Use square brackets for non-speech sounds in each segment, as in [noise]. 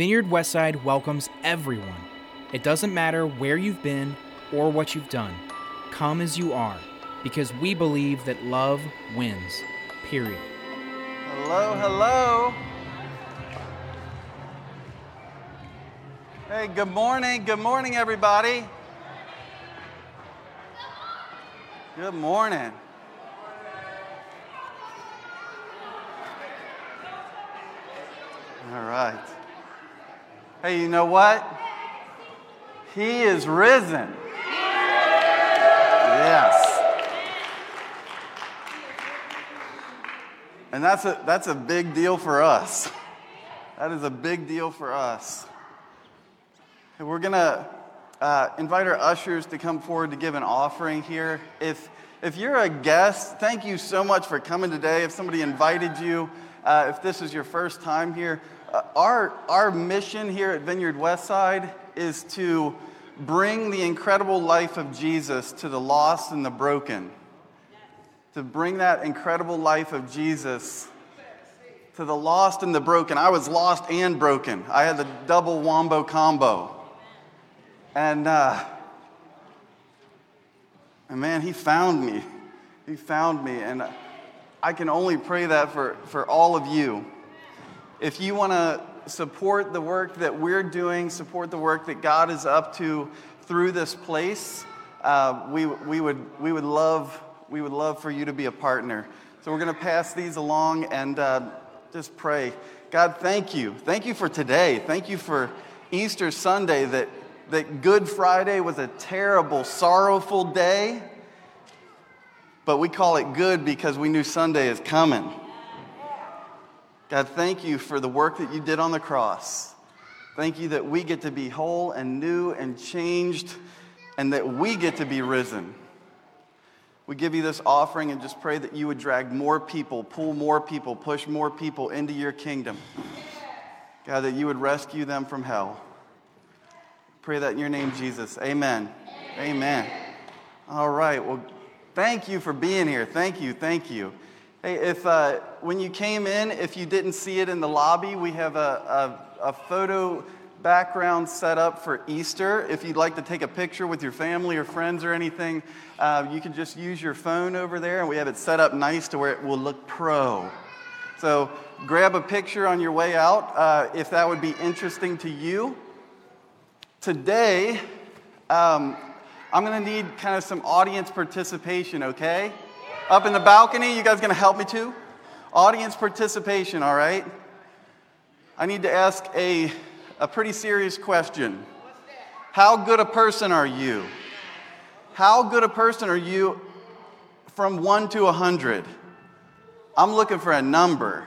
Vineyard Westside welcomes everyone. It doesn't matter where you've been or what you've done. Come as you are, because we believe that love wins. Period. Hello, hello. Hey, good morning. Good morning, everybody. Good morning. All right. Hey, you know what? He is risen. Yes. And that's a, that's a big deal for us. That is a big deal for us. And we're going to uh, invite our ushers to come forward to give an offering here. If, if you're a guest, thank you so much for coming today. If somebody invited you, uh, if this is your first time here, uh, our, our mission here at Vineyard Westside is to bring the incredible life of Jesus to the lost and the broken. To bring that incredible life of Jesus to the lost and the broken. I was lost and broken. I had the double wombo combo. And, uh, and man, he found me. He found me. And I can only pray that for, for all of you. If you want to support the work that we're doing, support the work that God is up to through this place, uh, we, we, would, we, would love, we would love for you to be a partner. So we're going to pass these along and uh, just pray. God, thank you. Thank you for today. Thank you for Easter Sunday that that Good Friday was a terrible, sorrowful day, but we call it good because we knew Sunday is coming. God, thank you for the work that you did on the cross. Thank you that we get to be whole and new and changed, and that we get to be risen. We give you this offering and just pray that you would drag more people, pull more people, push more people into your kingdom. God, that you would rescue them from hell. Pray that in your name, Jesus. Amen. Amen. Amen. All right. Well, thank you for being here. Thank you. Thank you. Hey, if uh, when you came in, if you didn't see it in the lobby, we have a, a, a photo background set up for Easter. If you'd like to take a picture with your family or friends or anything, uh, you can just use your phone over there, and we have it set up nice to where it will look pro. So grab a picture on your way out uh, if that would be interesting to you. Today, um, I'm going to need kind of some audience participation, okay? Up in the balcony, you guys to help me too? Audience participation, all right? I need to ask a, a pretty serious question. How good a person are you? How good a person are you from 1 to a 100? I'm looking for a number.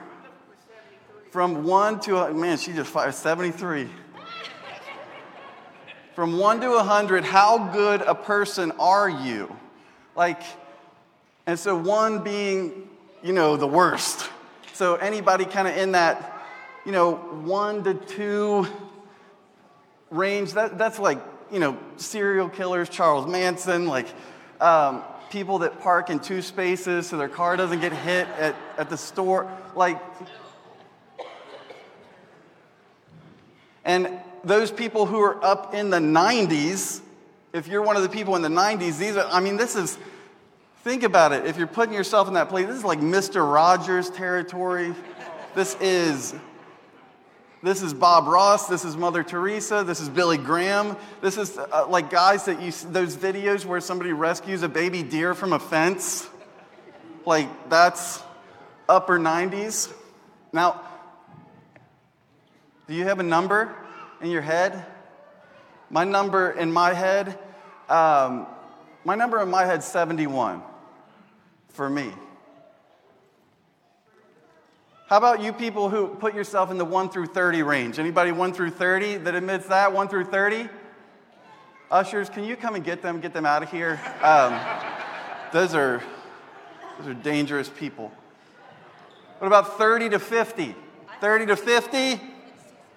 From 1 to, man, she just fired 73 from 1 to a 100, how good a person are you? Like, and so 1 being, you know, the worst. So anybody kind of in that, you know, 1 to 2 range, that, that's like, you know, serial killers, Charles Manson, like um, people that park in two spaces so their car doesn't get hit at, at the store. Like, and those people who are up in the 90s, if you're one of the people in the 90s, these are, I mean, this is, think about it. If you're putting yourself in that place, this is like Mr. Rogers territory. This is, this is Bob Ross. This is Mother Teresa. This is Billy Graham. This is uh, like guys that you, those videos where somebody rescues a baby deer from a fence. Like, that's upper 90s. Now, do you have a number? in your head? My number in my head, um, my number in my head 71 for me. How about you people who put yourself in the 1 through 30 range? Anybody 1 through 30 that admits that? 1 through 30? Ushers, can you come and get them, get them out of here? Um, those, are, those are dangerous people. What about 30 to 50? 30 to 50?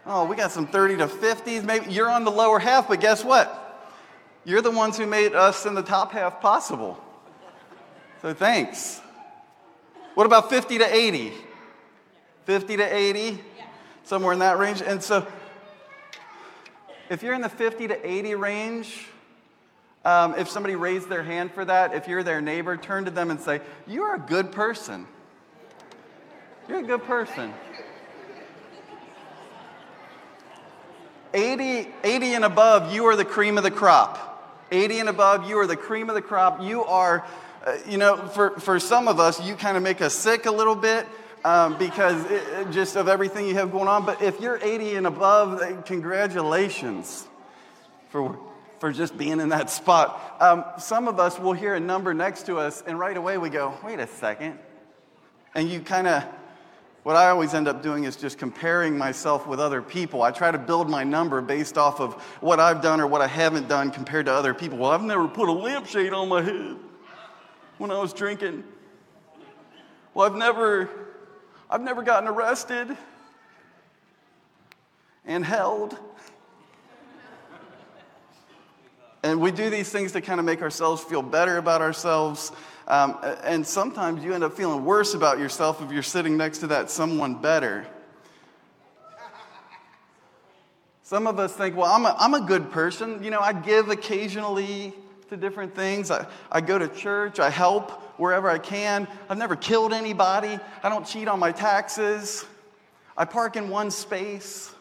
Oh, we got some 30 to 50s. Maybe you're on the lower half, but guess what? You're the ones who made us in the top half possible. So thanks. What about 50 to 80? 50 to 80? Somewhere in that range. And so If you're in the 50 to 80 range, um, if somebody raised their hand for that, if you're their neighbor, turn to them and say, You're a good person. You're a good person. 80, 80 and above, you are the cream of the crop. 80 and above, you are the cream of the crop. You are, uh, you know, for, for some of us, you kind of make us sick a little bit um, because it, just of everything you have going on. But if you're 80 and above, congratulations for, for just being in that spot. Um, some of us will hear a number next to us, and right away we go, wait a second. And you kind of what I always end up doing is just comparing myself with other people. I try to build my number based off of what I've done or what I haven't done compared to other people. Well, I've never put a lampshade on my head when I was drinking. Well, I've never I've never gotten arrested and held. And we do these things to kind of make ourselves feel better about ourselves. Um, and sometimes you end up feeling worse about yourself if you're sitting next to that someone better. Some of us think, well, I'm a, I'm a good person. You know, I give occasionally to different things. I, I go to church. I help wherever I can. I've never killed anybody. I don't cheat on my taxes. I park in one space.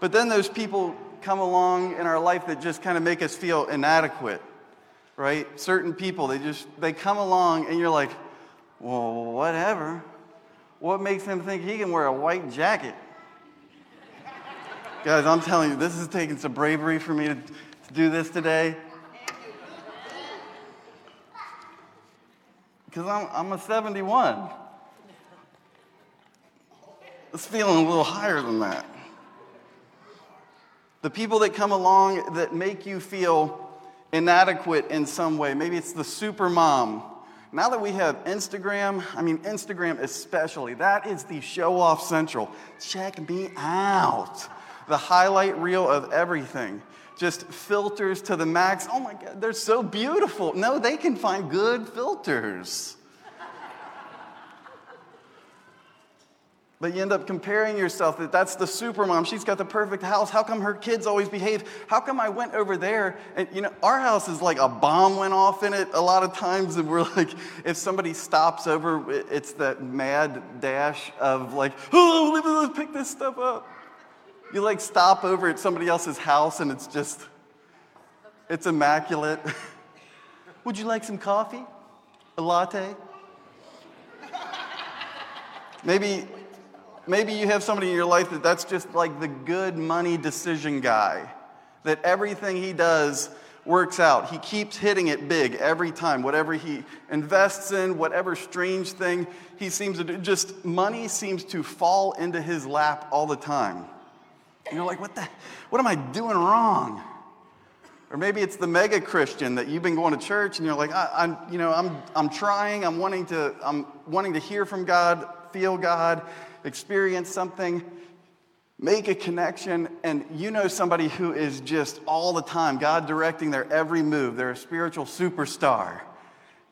But then those people come along in our life that just kind of make us feel inadequate right? Certain people, they just, they come along and you're like, well, whatever. What makes him think he can wear a white jacket? Guys, I'm telling you, this is taking some bravery for me to, do this today. Because I'm, I'm a 71. It's feeling a little higher than that. The people that come along that make you feel inadequate in some way. Maybe it's the super mom. Now that we have Instagram, I mean, Instagram especially, that is the show off central. Check me out. The highlight reel of everything. Just filters to the max. Oh my God, they're so beautiful. No, they can find good filters. But you end up comparing yourself that that's the super mom. She's got the perfect house. How come her kids always behave? How come I went over there and you know our house is like a bomb went off in it a lot of times and we're like if somebody stops over it's that mad dash of like oh let's pick this stuff up. You like stop over at somebody else's house and it's just it's immaculate. [laughs] Would you like some coffee? A latte? Maybe maybe you have somebody in your life that that's just like the good money decision guy, that everything he does works out. He keeps hitting it big every time. Whatever he invests in, whatever strange thing he seems to do, just money seems to fall into his lap all the time. And you're like, what the, what am I doing wrong? Or maybe it's the mega Christian that you've been going to church and you're like, I, am you know, I'm, I'm trying, I'm wanting to, I'm wanting to hear from God, feel God, experience something, make a connection, and you know somebody who is just all the time, God directing their every move. They're a spiritual superstar.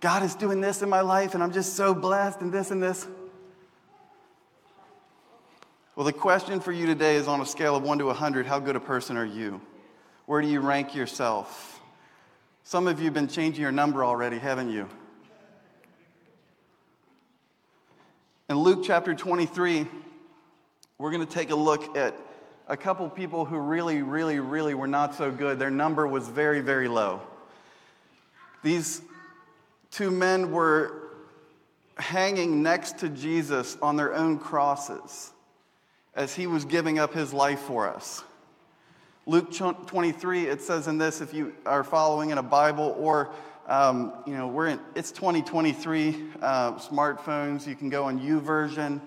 God is doing this in my life, and I'm just so blessed, and this and this. Well, the question for you today is on a scale of 1 to 100 how good a person are you? Where do you rank yourself? Some of you have been changing your number already, haven't you? In Luke chapter 23, we're going to take a look at a couple people who really, really, really were not so good. Their number was very, very low. These two men were hanging next to Jesus on their own crosses as he was giving up his life for us. Luke 23, it says in this, if you are following in a Bible or um, you know, we're in, it's 2023, uh, smartphones. You can go on YouVersion.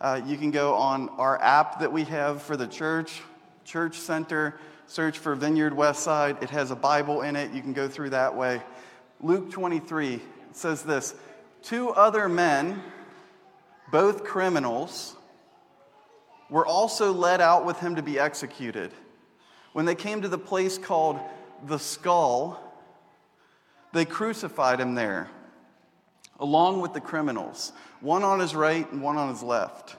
Uh, you can go on our app that we have for the church, Church Center. Search for Vineyard Westside. It has a Bible in it. You can go through that way. Luke 23 says this Two other men, both criminals, were also led out with him to be executed. When they came to the place called the skull, they crucified him there, along with the criminals, one on his right and one on his left.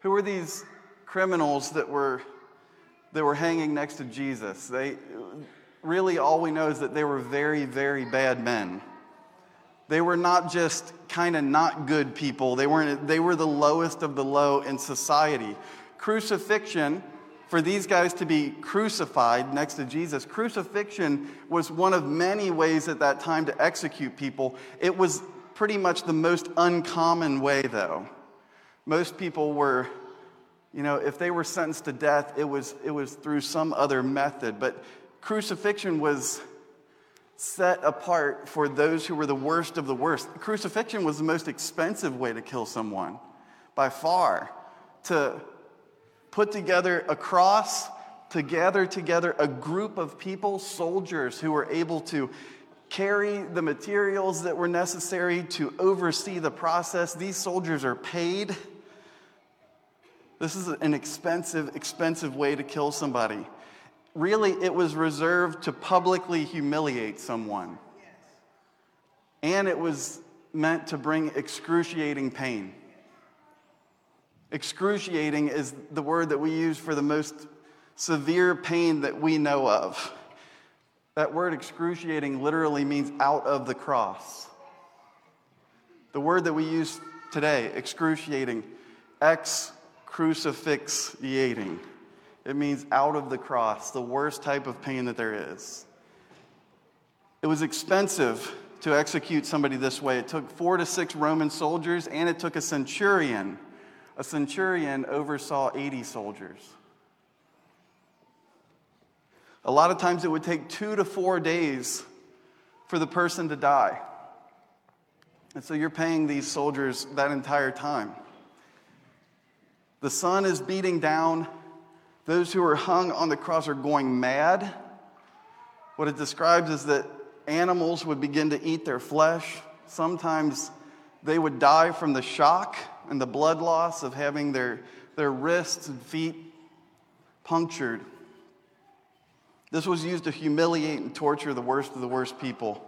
Who were these criminals that were, that were hanging next to Jesus. They, really, all we know is that they were very, very bad men. They were not just kind of not good people, they, weren't, they were the lowest of the low in society. Crucifixion, for these guys to be crucified next to Jesus, crucifixion was one of many ways at that time to execute people. It was pretty much the most uncommon way, though. Most people were, you know, if they were sentenced to death, it was, it was through some other method. But crucifixion was set apart for those who were the worst of the worst. Crucifixion was the most expensive way to kill someone by far. To put together a cross, to gather together a group of people, soldiers who were able to carry the materials that were necessary to oversee the process. These soldiers are paid. This is an expensive, expensive way to kill somebody really it was reserved to publicly humiliate someone. And it was meant to bring excruciating pain. Excruciating is the word that we use for the most severe pain that we know of. That word excruciating literally means out of the cross. The word that we use today, excruciating, ex crucifixiating. It means out of the cross, the worst type of pain that there is. It was expensive to execute somebody this way. It took four to six Roman soldiers, and it took a centurion. A centurion oversaw 80 soldiers. A lot of times it would take two to four days for the person to die. And so you're paying these soldiers that entire time. The sun is beating down, those who are hung on the cross are going mad. What it describes is that animals would begin to eat their flesh. Sometimes they would die from the shock and the blood loss of having their, their wrists and feet punctured. This was used to humiliate and torture the worst of the worst people.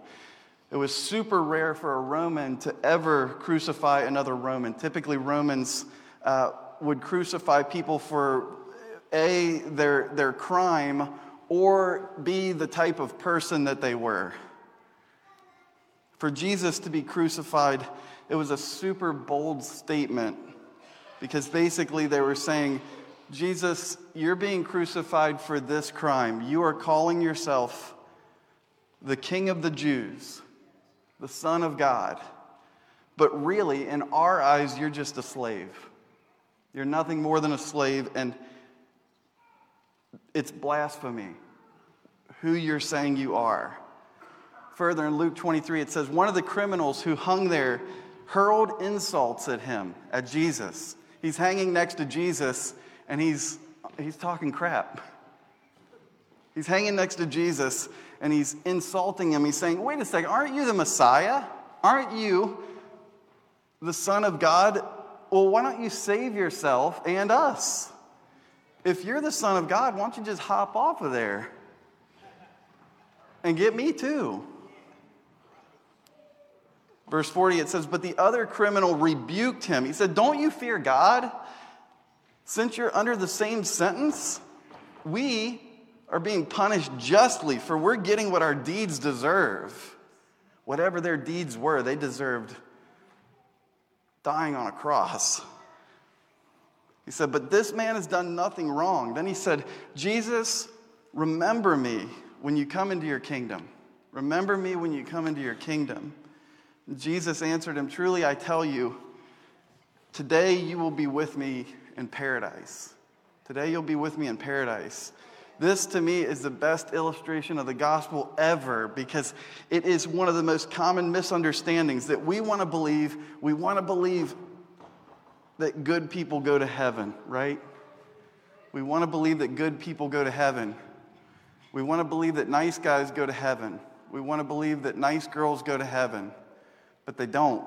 It was super rare for a Roman to ever crucify another Roman. Typically, Romans uh, would crucify people for a, their, their crime, or B, the type of person that they were. For Jesus to be crucified, it was a super bold statement because basically they were saying, Jesus, you're being crucified for this crime. You are calling yourself the King of the Jews, the Son of God. But really, in our eyes, you're just a slave. You're nothing more than a slave. And it's blasphemy who you're saying you are. Further in Luke 23, it says, One of the criminals who hung there hurled insults at him, at Jesus. He's hanging next to Jesus and he's, he's talking crap. He's hanging next to Jesus and he's insulting him. He's saying, Wait a second, aren't you the Messiah? Aren't you the Son of God? Well, why don't you save yourself and us? If you're the Son of God, why don't you just hop off of there and get me too? Verse 40, it says, But the other criminal rebuked him. He said, Don't you fear God? Since you're under the same sentence, we are being punished justly, for we're getting what our deeds deserve. Whatever their deeds were, they deserved dying on a cross. He said, But this man has done nothing wrong. Then he said, Jesus, remember me when you come into your kingdom. Remember me when you come into your kingdom. Jesus answered him, Truly I tell you, today you will be with me in paradise. Today you'll be with me in paradise. This to me is the best illustration of the gospel ever because it is one of the most common misunderstandings that we want to believe. We want to believe that good people go to heaven, right? We want to believe that good people go to heaven. We want to believe that nice guys go to heaven. We want to believe that nice girls go to heaven, but they don't.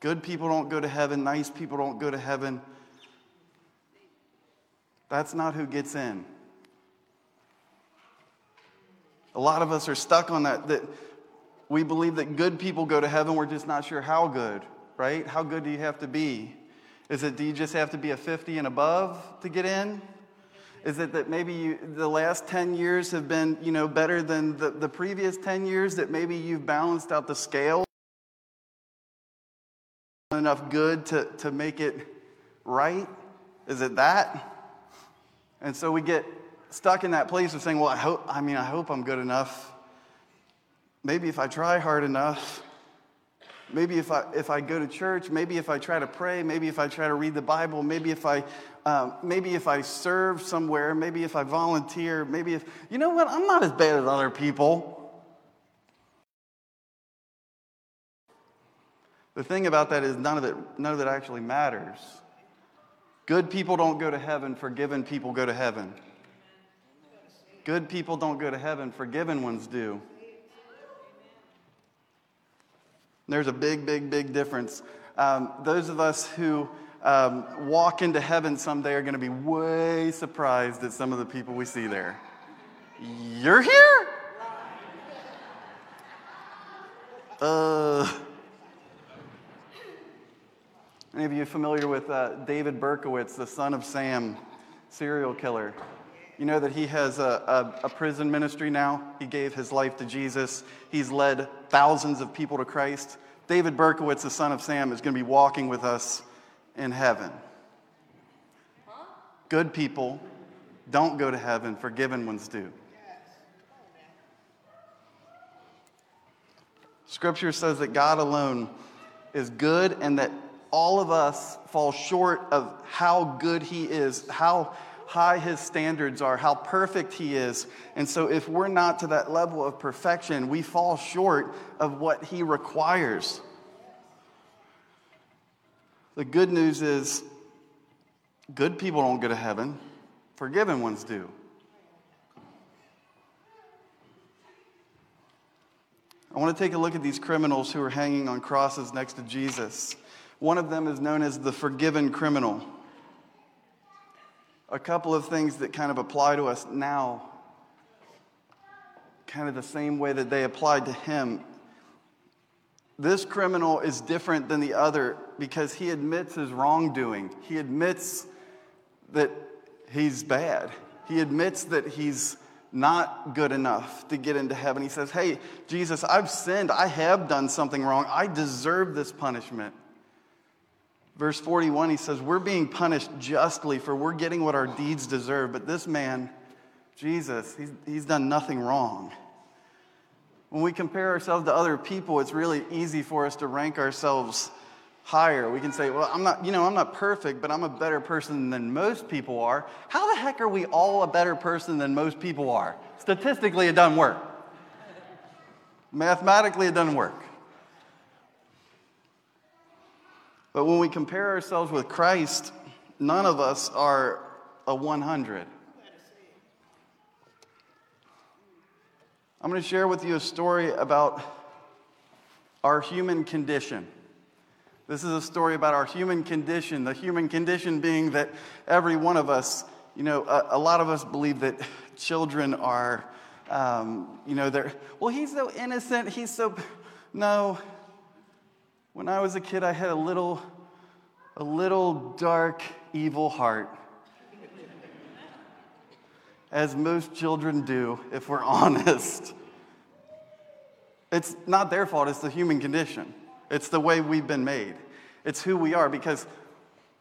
Good people don't go to heaven, nice people don't go to heaven. That's not who gets in. A lot of us are stuck on that, that we believe that good people go to heaven, we're just not sure how good, right? How good do you have to be? Is it, do you just have to be a 50 and above to get in? Is it that maybe you, the last 10 years have been, you know, better than the, the previous 10 years, that maybe you've balanced out the scale enough good to, to make it right? Is it that? And so we get stuck in that place of saying, well, I hope, I mean, I hope I'm good enough. Maybe if I try hard enough, maybe if I, if I go to church, maybe if I try to pray, maybe if I try to read the Bible, maybe if I, um, maybe if I serve somewhere, maybe if I volunteer, maybe if, you know what, I'm not as bad as other people. The thing about that is none of it, none of it actually matters. Good people don't go to heaven, forgiven people go to heaven. Good people don't go to heaven, forgiven ones do. There's a big, big, big difference. Um, those of us who um, walk into heaven someday are going to be way surprised at some of the people we see there. You're here? Uh, any of you familiar with uh, David Berkowitz, the son of Sam, serial killer? You know that he has a, a, a, prison ministry now. He gave his life to Jesus. He's led thousands of people to Christ. David Berkowitz, the son of Sam, is going to be walking with us in heaven. Good people don't go to heaven, forgiven ones do. Scripture says that God alone is good and that all of us fall short of how good He is, how high his standards are, how perfect he is. And so, if we're not to that level of perfection, we fall short of what he requires. The good news is good people don't go to heaven, forgiven ones do. I want to take a look at these criminals who are hanging on crosses next to Jesus. One of them is known as the forgiven criminal a couple of things that kind of apply to us now, kind of the same way that they applied to him. This criminal is different than the other because he admits his wrongdoing. He admits that he's bad. He admits that he's not good enough to get into heaven. He says, Hey, Jesus, I've sinned. I have done something wrong. I deserve this punishment. Verse 41, he says, We're being punished justly for we're getting what our deeds deserve. But this man, Jesus, he's, he's done nothing wrong. When we compare ourselves to other people, it's really easy for us to rank ourselves higher. We can say, well, I'm not, you know, I'm not perfect, but I'm a better person than most people are. How the heck are we all a better person than most people are? Statistically, it doesn't work. Mathematically, it doesn't work. But when we compare ourselves with Christ, none of us are a 100. I'm going to share with you a story about our human condition. This is a story about our human condition, the human condition being that every one of us, you know, a, a lot of us believe that children are, um, you know, they're, well, he's so innocent, he's so, no, when I was a kid, I had a little, a little dark, evil heart. As most children do, if we're [laughs] honest. It's not their fault, it's the human condition. It's the way we've been made. It's who we are because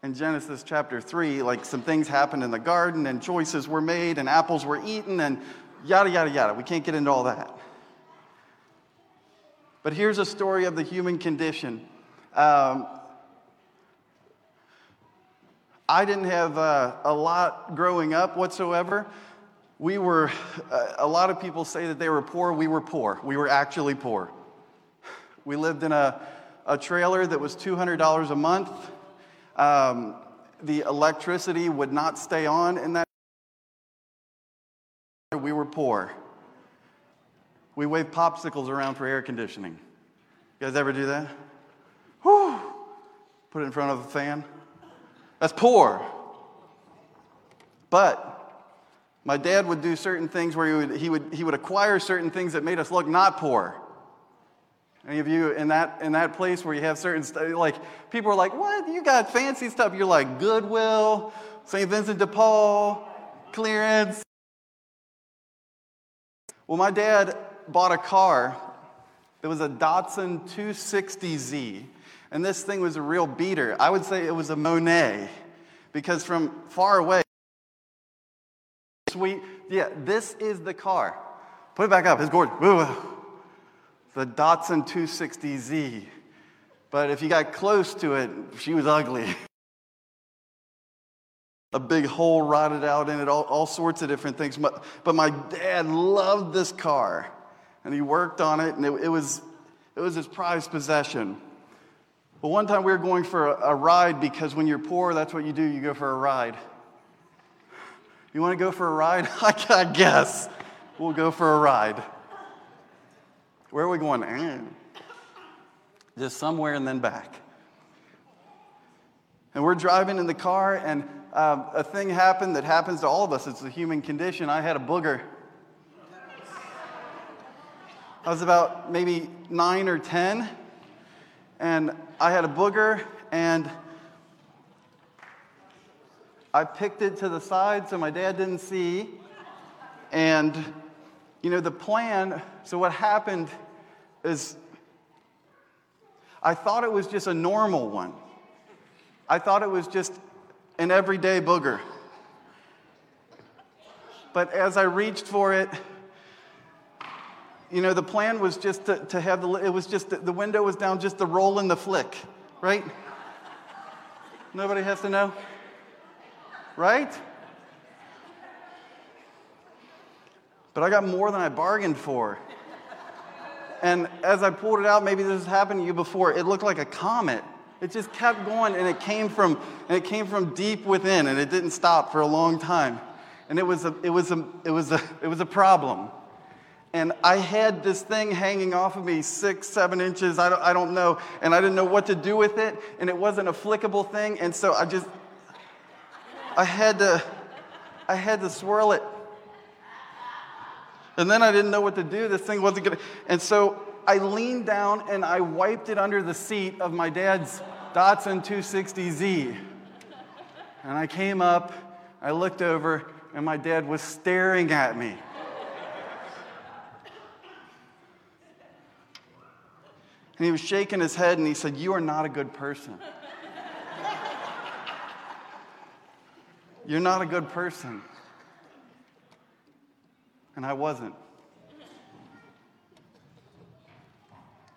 in Genesis chapter 3, like some things happened in the garden and choices were made and apples were eaten and yada, yada, yada. We can't get into all that. But here's a story of the human condition. Um, I didn't have uh, a lot growing up whatsoever. We were, uh, a lot of people say that they were poor. We were poor. We were actually poor. We lived in a, a trailer that was $200 a month. Um, the electricity would not stay on in that. We were poor. We wave popsicles around for air conditioning. You guys ever do that? Whew. Put it in front of a fan. That's poor. But my dad would do certain things where he would, he would, he would acquire certain things that made us look not poor. Any of you in that in that place where you have certain stuff like people are like, "What? You got fancy stuff?" You're like Goodwill, St. Vincent de Paul, clearance. Well, my dad bought a car that was a Datsun 260Z, and this thing was a real beater. I would say it was a Monet because from far away, sweet. Yeah, this is the car. Put it back up. It's gorgeous. The Datsun 260Z. But if you got close to it, she was ugly. A big hole rotted out in it, all, all sorts of different things. But, but my dad loved this car, and he worked on it, and it, it was, it was his prized possession. But one time we were going for a, a ride because when you're poor, that's what you do you go for a ride. You want to go for a ride? [laughs] I guess we'll go for a ride. Where are we going? Eh. Just somewhere and then back. And we're driving in the car, and uh, a thing happened that happens to all of us. It's a human condition. I had a booger. I was about maybe nine or 10, and I had a booger, and I picked it to the side so my dad didn't see. And, you know, the plan so what happened is I thought it was just a normal one. I thought it was just an everyday booger. But as I reached for it, you know, the plan was just to, to have the, it was just, the window was down, just the roll and the flick, right? Nobody has to know? Right? But I got more than I bargained for. And as I pulled it out, maybe this has happened to you before, it looked like a comet. It just kept going and it came from and it came from deep within and it didn't stop for a long time. And it was a it was a it was a it was a problem. And I had this thing hanging off of me six, seven inches, I don't, I don't know, and I didn't know what to do with it, and it wasn't a flickable thing, and so I just I had to I had to swirl it and then I didn't know what to do. This thing wasn't to. And so I leaned down and I wiped it under the seat of my dad's Datsun 260Z. And I came up, I looked over, and my dad was staring at me. And he was shaking his head and he said, You are not a good person. You're not a good person and I wasn't.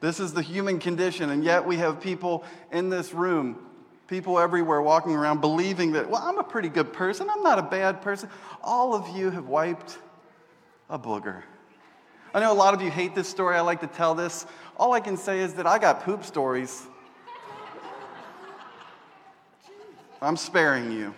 This is the human condition, and yet we have people in this room, people everywhere walking around believing that, well, I'm a pretty good person, I'm not a bad person. All of you have wiped a booger. I know a lot of you hate this story, I like to tell this. All I can say is that I got poop stories. I'm sparing you.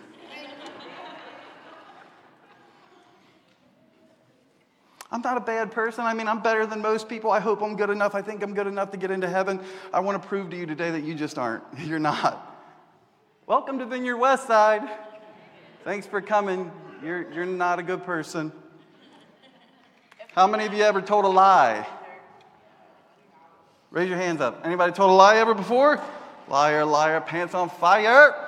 I'm not a bad person. I mean, I'm better than most people. I hope I'm good enough. I think I'm good enough to get into heaven. I want to prove to you today that you just aren't. [laughs] You're not. Welcome to Vineyard West Side. Thanks for coming. You're, you're not a good person. How many of you ever told a lie? Raise your hands up. Anybody told a lie ever before? Liar, liar, pants on fire.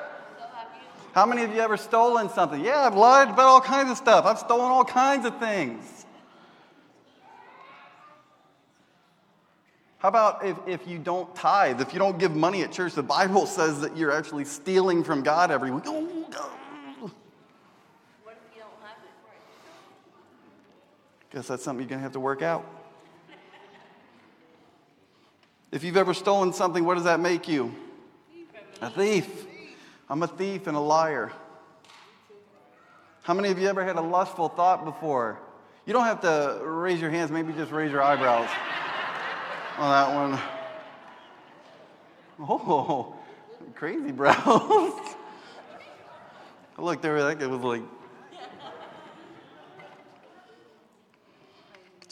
How many of you ever stolen something? Yeah, I've lied about all kinds of stuff. I've stolen all kinds of things. How about if, if you don't tithe, if you don't give money at church? The Bible [laughs] says that you're actually stealing from God every week. Oh, What if you don't have it? Guess that's something you're going to have to work out. If you've ever stolen something, what does that make you? A thief. I'm a thief and a liar. How many of you ever had a lustful thought before? You don't have to raise your hands, maybe just raise your eyebrows on that one. [laughs] Oh, crazy brows. [laughs] Look, there, that guy was like.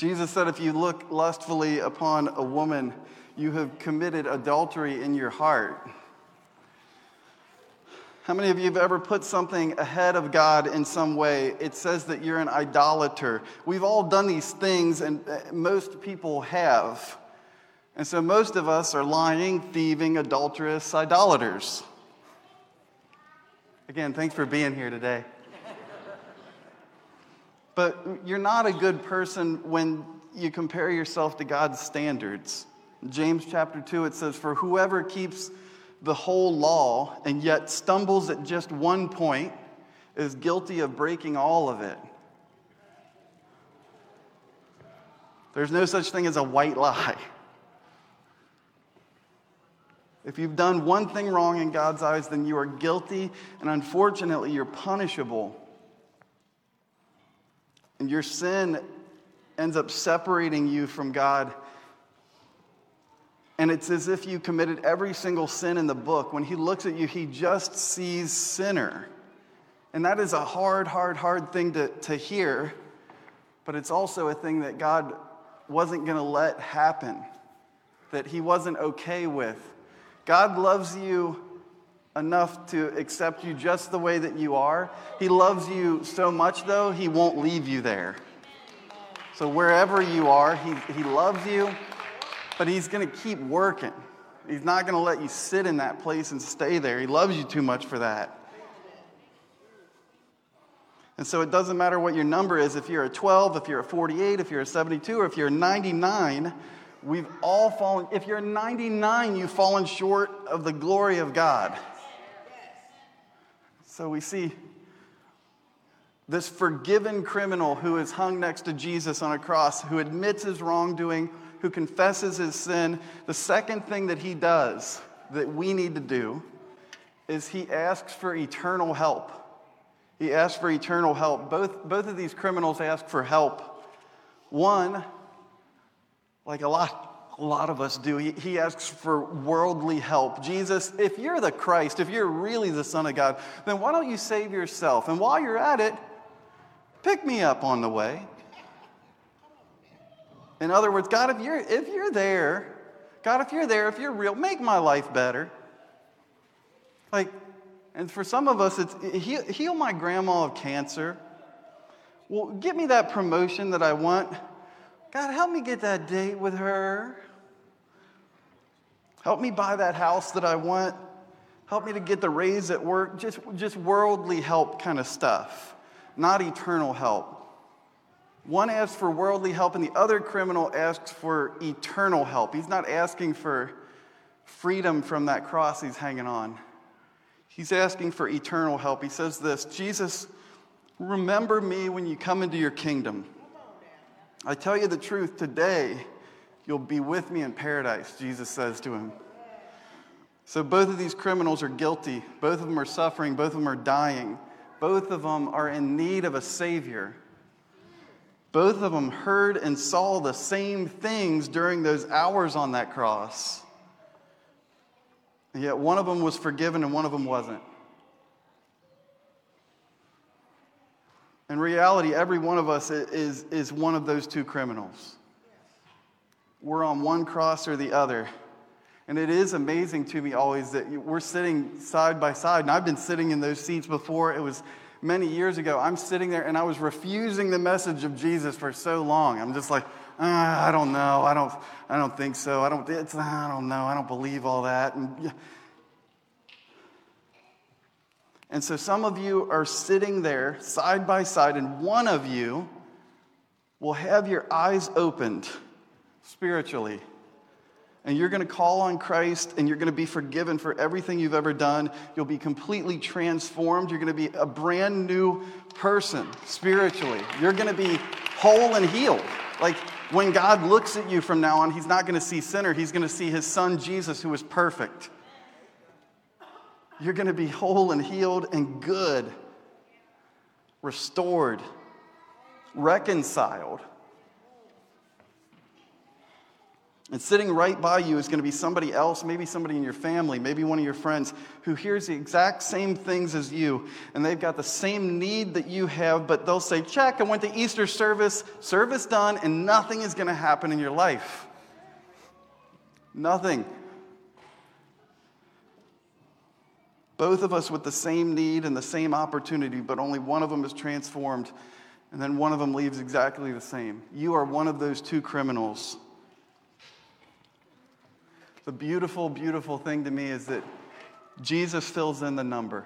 Jesus said, if you look lustfully upon a woman, you have committed adultery in your heart. How many of you have ever put something ahead of God in some way? It says that you're an idolater. We've all done these things, and uh, most people have. And so most of us are lying, thieving, adulterous, idolaters. Again, thanks for being here today. But you're not a good person when you compare yourself to God's standards. James chapter 2, it says, For whoever keeps the whole law and yet stumbles at just one point is guilty of breaking all of it. There's no such thing as a white lie. If you've done one thing wrong in God's eyes, then you are guilty, and unfortunately, you're punishable. And your sin ends up separating you from God. And it's as if you committed every single sin in the book. When He looks at you, He just sees sinner. And that is a hard, hard, hard thing to, to hear, but it's also a thing that God wasn't going to let happen, that He wasn't okay with. God loves you enough to accept you just the way that you are. He loves you so much, though, He won't leave you there. So wherever you are, He, he loves you, but He's going to keep working. He's not going to let you sit in that place and stay there. He loves you too much for that. And so it doesn't matter what your number is, if you're a 12, if you're a 48, if you're a 72, or if you're a 99, we've all fallen. If you're a 99, you've fallen short of the glory of God. So we see this forgiven criminal who is hung next to Jesus on a cross, who admits his wrongdoing, who confesses his sin. The second thing that he does that we need to do is he asks for eternal help. He asks for eternal help. Both, both of these criminals ask for help. One, like a lot, a lot of us do, he, he asks for worldly help. Jesus, if you're the Christ, if you're really the Son of God, then why don't you save yourself? And while you're at it, pick me up on the way. In other words, God, if you're, if you're there, God, if you're there, if you're real, make my life better. Like, and for some of us, it's heal, heal my grandma of cancer. Well, get me that promotion that I want. God, help me get that date with her. Help me buy that house that I want. Help me to get the raise at work. Just, just worldly help kind of stuff, not eternal help. One asks for worldly help, and the other criminal asks for eternal help. He's not asking for freedom from that cross he's hanging on. He's asking for eternal help. He says this Jesus, remember me when you come into your kingdom. I tell you the truth, today you'll be with me in paradise, Jesus says to him. So both of these criminals are guilty. Both of them are suffering. Both of them are dying. Both of them are in need of a Savior. Both of them heard and saw the same things during those hours on that cross. And yet one of them was forgiven and one of them wasn't. In reality, every one of us is, is one of those two criminals. We're on one cross or the other. And it is amazing to me always that we're sitting side by side. And I've been sitting in those seats before. It was many years ago. I'm sitting there and I was refusing the message of Jesus for so long. I'm just like, ah, I don't know. I don't, I don't think so. I don't, it's, I don't know. I don't believe all that. And, and so some of you are sitting there side by side, and one of you will have your eyes opened spiritually. And you're going to call on Christ and you're going to be forgiven for everything you've ever done. You'll be completely transformed. You're going to be a brand new person spiritually. You're going to be whole and healed. Like when God looks at you from now on, He's not going to see sinner, He's going to see His Son Jesus, who is perfect. You're going to be whole and healed and good, restored, reconciled. And sitting right by you is going to be somebody else, maybe somebody in your family, maybe one of your friends, who hears the exact same things as you, and they've got the same need that you have, but they'll say, Check, I went to Easter service, service done, and nothing is going to happen in your life. Nothing. Both of us with the same need and the same opportunity, but only one of them is transformed, and then one of them leaves exactly the same. You are one of those two criminals. The beautiful, beautiful thing to me is that Jesus fills in the number.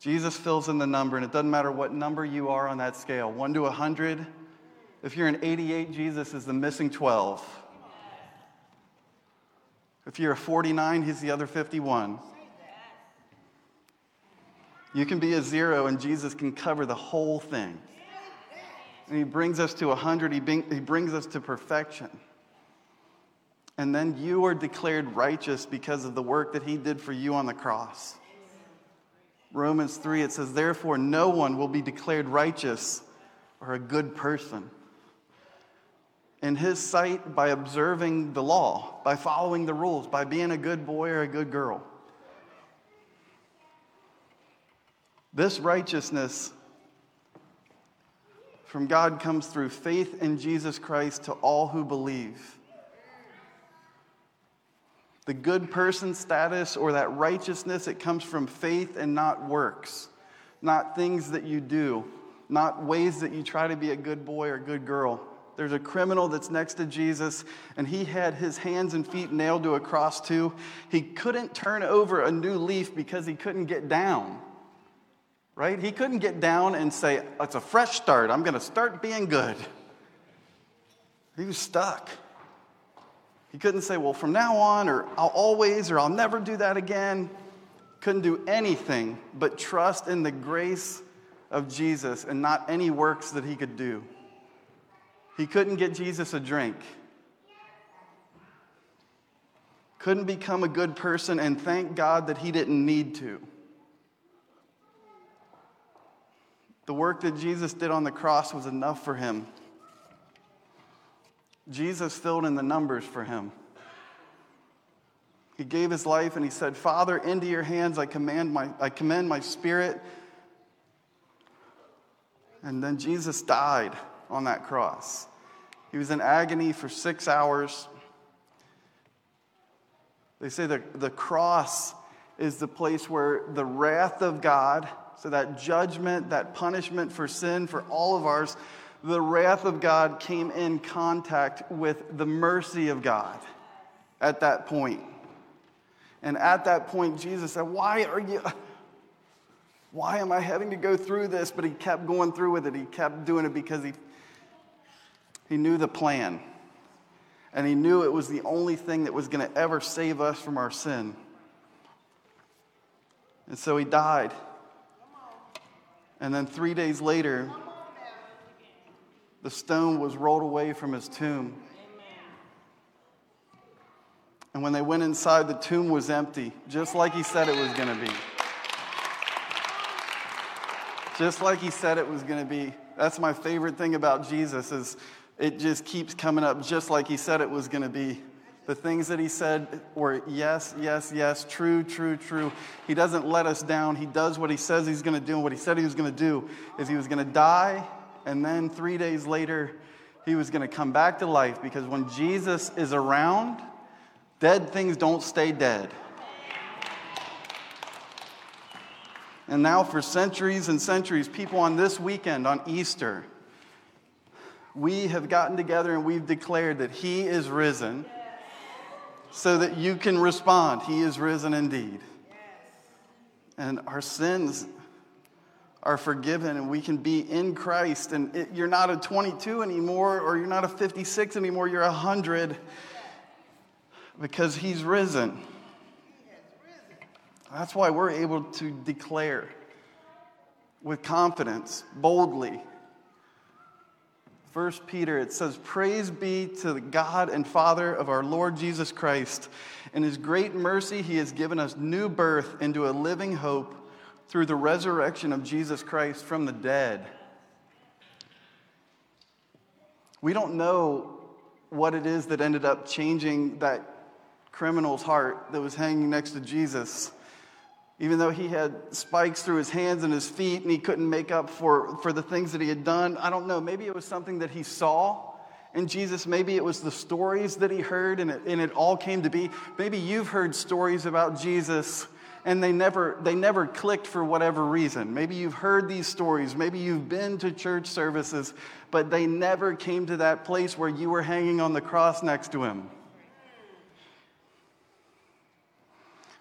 Jesus fills in the number, and it doesn't matter what number you are on that scale 1 to 100. If you're an 88, Jesus is the missing 12. If you're a 49, he's the other 51. You can be a zero, and Jesus can cover the whole thing. And he brings us to 100, he, he brings us to perfection. And then you are declared righteous because of the work that he did for you on the cross. Romans 3, it says, Therefore, no one will be declared righteous or a good person in his sight by observing the law, by following the rules, by being a good boy or a good girl. This righteousness from God comes through faith in Jesus Christ to all who believe. The good person status or that righteousness, it comes from faith and not works, not things that you do, not ways that you try to be a good boy or good girl. There's a criminal that's next to Jesus, and he had his hands and feet nailed to a cross too. He couldn't turn over a new leaf because he couldn't get down. Right? He couldn't get down and say, It's a fresh start. I'm going to start being good. He was stuck. He couldn't say, well, from now on, or I'll always, or I'll never do that again. Couldn't do anything but trust in the grace of Jesus and not any works that he could do. He couldn't get Jesus a drink. Couldn't become a good person, and thank God that he didn't need to. The work that Jesus did on the cross was enough for him. Jesus filled in the numbers for him. He gave his life and he said, Father, into your hands I, command my, I commend my spirit. And then Jesus died on that cross. He was in agony for six hours. They say the, the cross is the place where the wrath of God, so that judgment, that punishment for sin, for all of ours, the wrath of God came in contact with the mercy of God at that point. And at that point, Jesus said, Why are you, why am I having to go through this? But he kept going through with it. He kept doing it because he, he knew the plan. And he knew it was the only thing that was going to ever save us from our sin. And so he died. And then three days later, the stone was rolled away from his tomb. And when they went inside, the tomb was empty, just like he said it was going to be. Just like he said it was going to be. That's my favorite thing about Jesus is it just keeps coming up just like he said it was going to be. The things that he said were yes, yes, yes, true, true, true. He doesn't let us down. He does what he says he's going to do. And what he said he was going to do is he was going to die and then three days later, he was going to come back to life because when Jesus is around, dead things don't stay dead. And now, for centuries and centuries, people on this weekend, on Easter, we have gotten together and we've declared that He is risen so that you can respond. He is risen indeed. And our sins are forgiven and we can be in Christ. And it, you're not a 22 anymore or you're not a 56 anymore, you're a 100 because He's risen. That's why we're able to declare with confidence, boldly. First Peter, it says, Praise be to the God and Father of our Lord Jesus Christ. In his great mercy, he has given us new birth into a living hope through the resurrection of Jesus Christ from the dead. We don't know what it is that ended up changing that criminal's heart that was hanging next to Jesus. Even though he had spikes through his hands and his feet and he couldn't make up for, for the things that he had done, I don't know. Maybe it was something that he saw in Jesus. Maybe it was the stories that he heard and it, and it all came to be. Maybe you've heard stories about Jesus and they never, they never clicked for whatever reason. Maybe you've heard these stories, maybe you've been to church services, but they never came to that place where you were hanging on the cross next to him.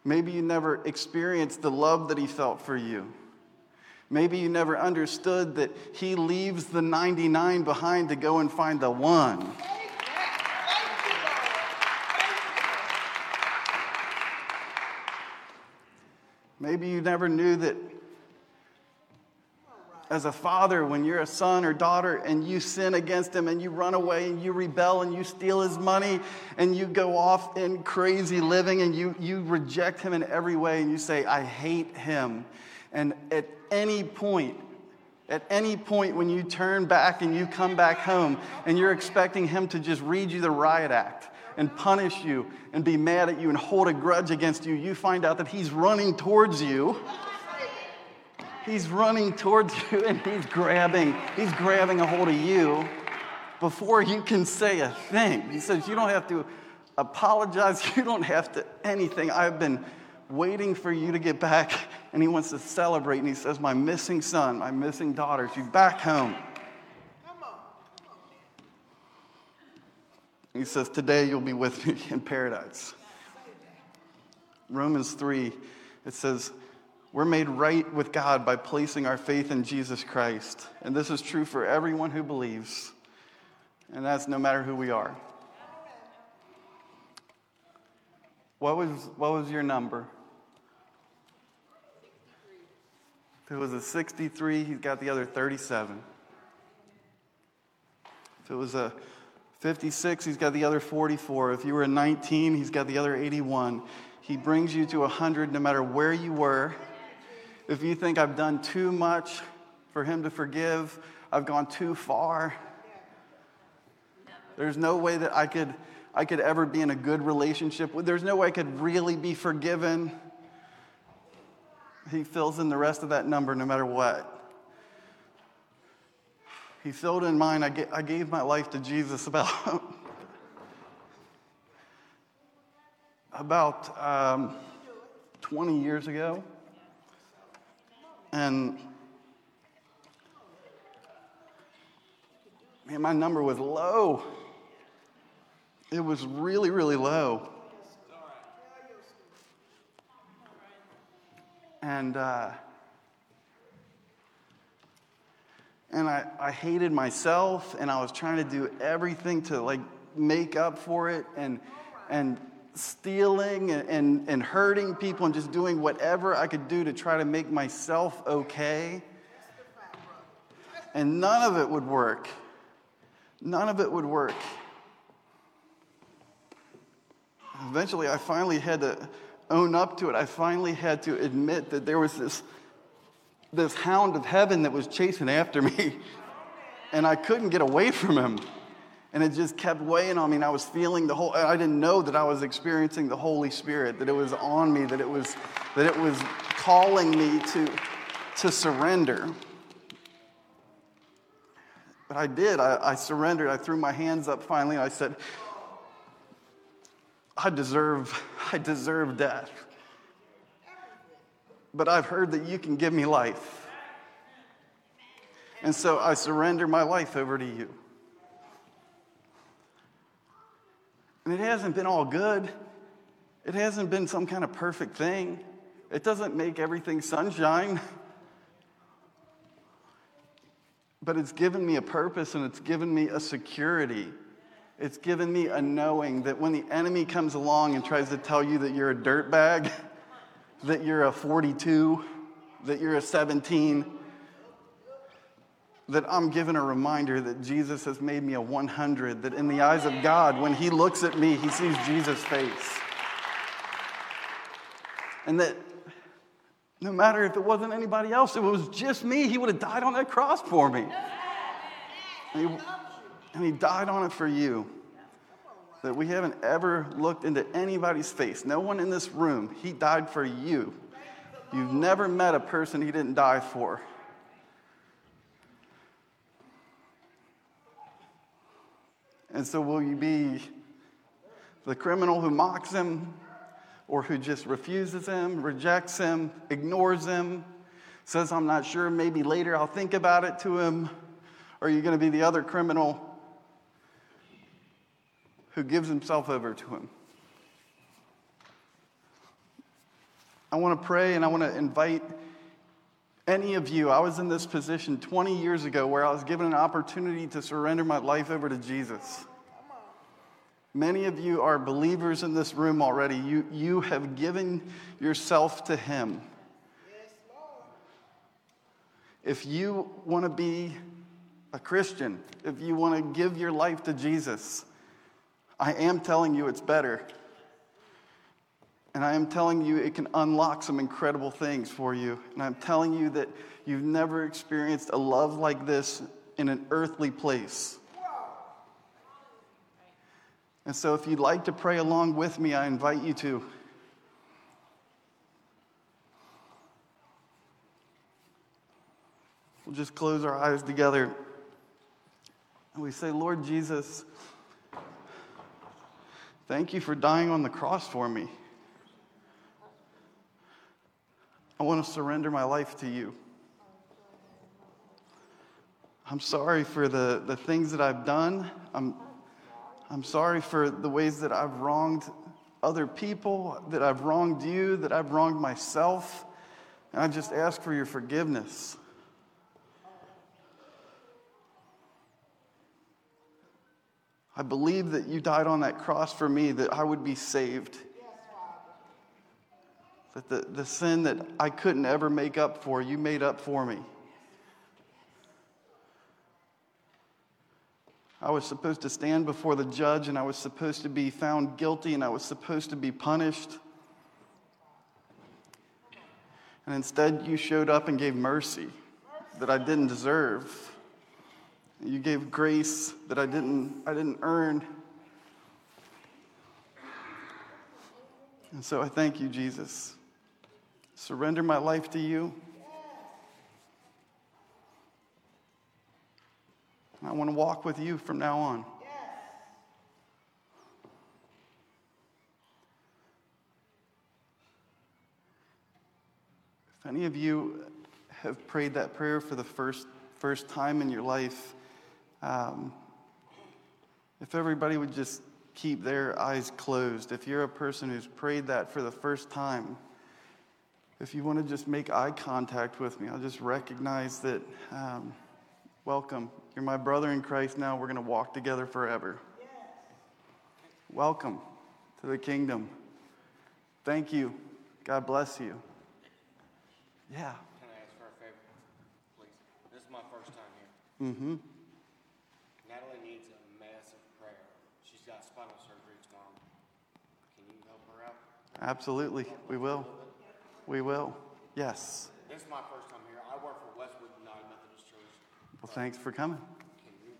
Maybe you never experienced the love that he felt for you. Maybe you never understood that he leaves the 99 behind to go and find the one. Maybe you never knew that as a father, when you're a son or daughter and you sin against him and you run away and you rebel and you steal his money and you go off in crazy living and you, you reject him in every way and you say, I hate him. And at any point, at any point when you turn back and you come back home and you're expecting him to just read you the riot act and punish you and be mad at you and hold a grudge against you, you find out that he's running towards you He's running towards [laughs] you and he's grabbing, he's grabbing a hold of you before you can say a thing. He says, You don't have to apologize, [laughs] you don't have to anything. I've been waiting for you to get back. [laughs] And he wants to celebrate. And he says, My missing son, my missing daughter, she's back home. He says, Today you'll be with me in paradise. Romans 3, it says, we're made right with God by placing our faith in Jesus Christ. And this is true for everyone who believes. And that's no matter who we are. What was, what was your number? If it was a 63, he's got the other 37. If it was a 56, he's got the other 44. If you were a 19, he's got the other 81. He brings you to 100 no matter where you were if you think I've done too much for Him to forgive, I've gone too far. There's no way that I could, I could ever be in a good relationship. There's no way I could really be forgiven. He fills in the rest of that number no matter what. He filled in mine. I, I gave my life to Jesus about, [laughs] about um, 20 years ago. And man, my number was low. It was really, really low. And, uh, and I, I hated myself, and I was trying to do everything to like make up for it. And, and stealing and, and, hurting people and just doing whatever I could do to try to make myself okay. And none of it would work. None of it would work. Eventually, I finally had to own up to it. I finally had to admit that there was this, this hound of heaven that was chasing after me, [laughs] and I couldn't get away from him and it just kept weighing on me and i was feeling the whole i didn't know that i was experiencing the holy spirit that it was on me that it was that it was calling me to to surrender. But i did. I, I surrendered. I threw my hands up finally. And i said i deserve i deserve death. But i've heard that you can give me life. And so i surrender my life over to you And it hasn't been all good. It hasn't been some kind of perfect thing. It doesn't make everything sunshine. But it's given me a purpose and it's given me a security. It's given me a knowing that when the enemy comes along and tries to tell you that you're a dirtbag, that you're a 42, that you're a 17, that I'm given a reminder that Jesus has made me a 100, that in the eyes of God, when He looks at me, He sees Jesus' face. And that no matter if it wasn't anybody else, if it was just me, He would have died on that cross for me. And he, and he died on it for you. That we haven't ever looked into anybody's face. No one in this room. He died for you. You've never met a person He didn't die for. And so, will you be the criminal who mocks him or who just refuses him, rejects him, ignores him, says, I'm not sure, maybe later I'll think about it to him? Or are you going to be the other criminal who gives himself over to him? I want to pray and I want to invite any of you. I was in this position 20 years ago where I was given an opportunity to surrender my life over to Jesus. Many of you are believers in this room already. You, you have given yourself to Him. If you want to be a Christian, if you want to give your life to Jesus, I am telling you it's better. And I am telling you it can unlock some incredible things for you. And I'm telling you that you've never experienced a love like this in an earthly place. And so, if you'd like to pray along with me, I invite you to. We'll just close our eyes together and we say, Lord Jesus, thank you for dying on the cross for me. I want to surrender my life to you. I'm sorry for the, the things that I've done. I'm, I'm sorry for the ways that I've wronged other people, that I've wronged you, that I've wronged myself. And I just ask for your forgiveness. I believe that you died on that cross for me, that I would be saved. That the, the sin that I couldn't ever make up for, you made up for me. I was supposed to stand before the judge and I was supposed to be found guilty and I was supposed to be punished. And instead, you showed up and gave mercy that I didn't deserve. You gave grace that I didn't, I didn't earn. And so I thank you, Jesus. Surrender my life to you. I want to walk with you from now on. If any of you have prayed that prayer for the first, first time in your life, um, if everybody would just keep their eyes closed, if you're a person who's prayed that for the first time, if you want to just make eye contact with me, I'll just recognize that, um, welcome. You're my brother in Christ now. We're going to walk together forever. Yes. Welcome to the kingdom. Thank you. God bless you. Yeah. Can I ask for a favor, please? This is my first time here. Mm-hmm. Natalie needs a massive prayer. She's got spinal surgery tomorrow. Can you help her out? Absolutely. We will. We will. Yes. This is my first time here. I work for Westwood United Methodist Church. Well, thanks for coming. Can you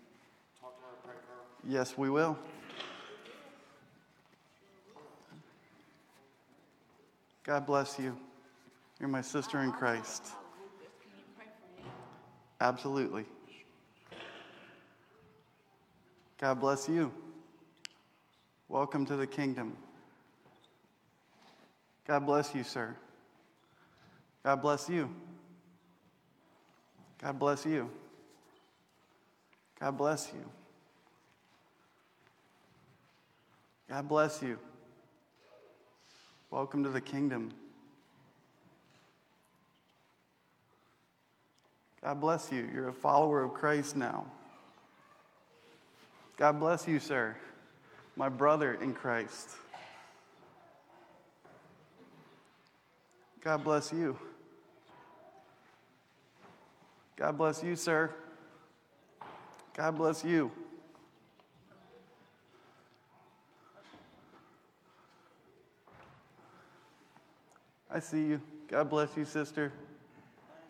talk to her, pray for her? Yes, we will. God bless you. You're my sister in Christ. Absolutely. God bless you. Welcome to the kingdom. God bless you, sir. God bless you. God bless you. God bless you. God bless you. Welcome to the kingdom. God bless you. You're a follower of Christ now. God bless you, sir, my brother in Christ. God bless you. God bless you, sir. God bless you. I see you. God bless you, sister.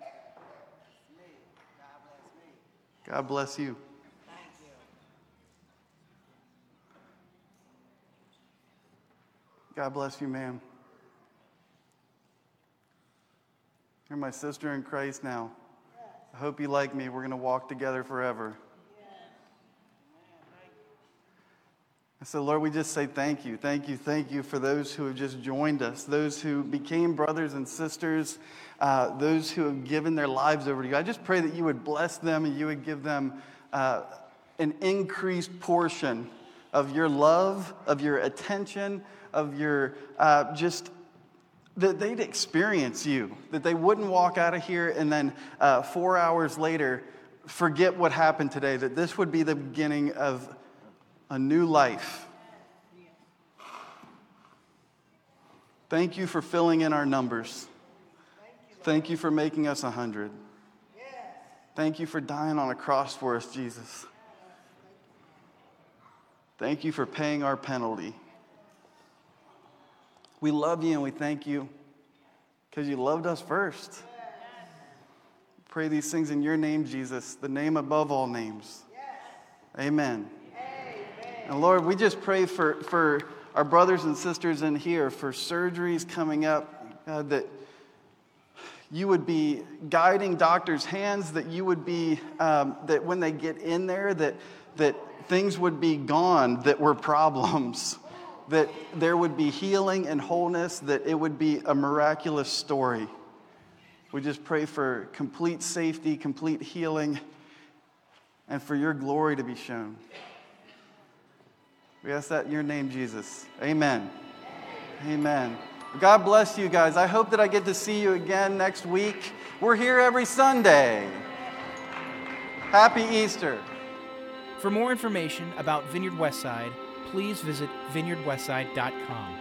God bless me. God bless you. Thank you. God bless you, ma'am. You're my sister in Christ now. I hope you like me. We're going to walk together forever. And so, Lord, we just say thank you, thank you, thank you for those who have just joined us, those who became brothers and sisters, uh, those who have given their lives over to you. I just pray that you would bless them and you would give them uh, an increased portion of your love, of your attention, of your uh, just that they'd experience you, that they wouldn't walk out of here and then uh, four hours later forget what happened today, that this would be the beginning of a new life. Thank you for filling in our numbers. Thank you for making us a hundred. Thank you for dying on a cross for us, Jesus. Thank you for paying our penalty. We love you and we thank you because you loved us first. Pray these things in your name, Jesus, the name above all names. Amen. And Lord, we just pray for, for our brothers and sisters in here, for surgeries coming up, God, that you would be guiding doctors' hands, that you would be, um, that when they get in there, that, that things would be gone that were problems that there would be healing and wholeness, that it would be a miraculous story. We just pray for complete safety, complete healing, and for your glory to be shown. We ask that in your name, Jesus. Amen. Amen. God bless you guys. I hope that I get to see you again next week. We're here every Sunday. Happy Easter. For more information about Vineyard Westside, please visit vineyardwestside.com.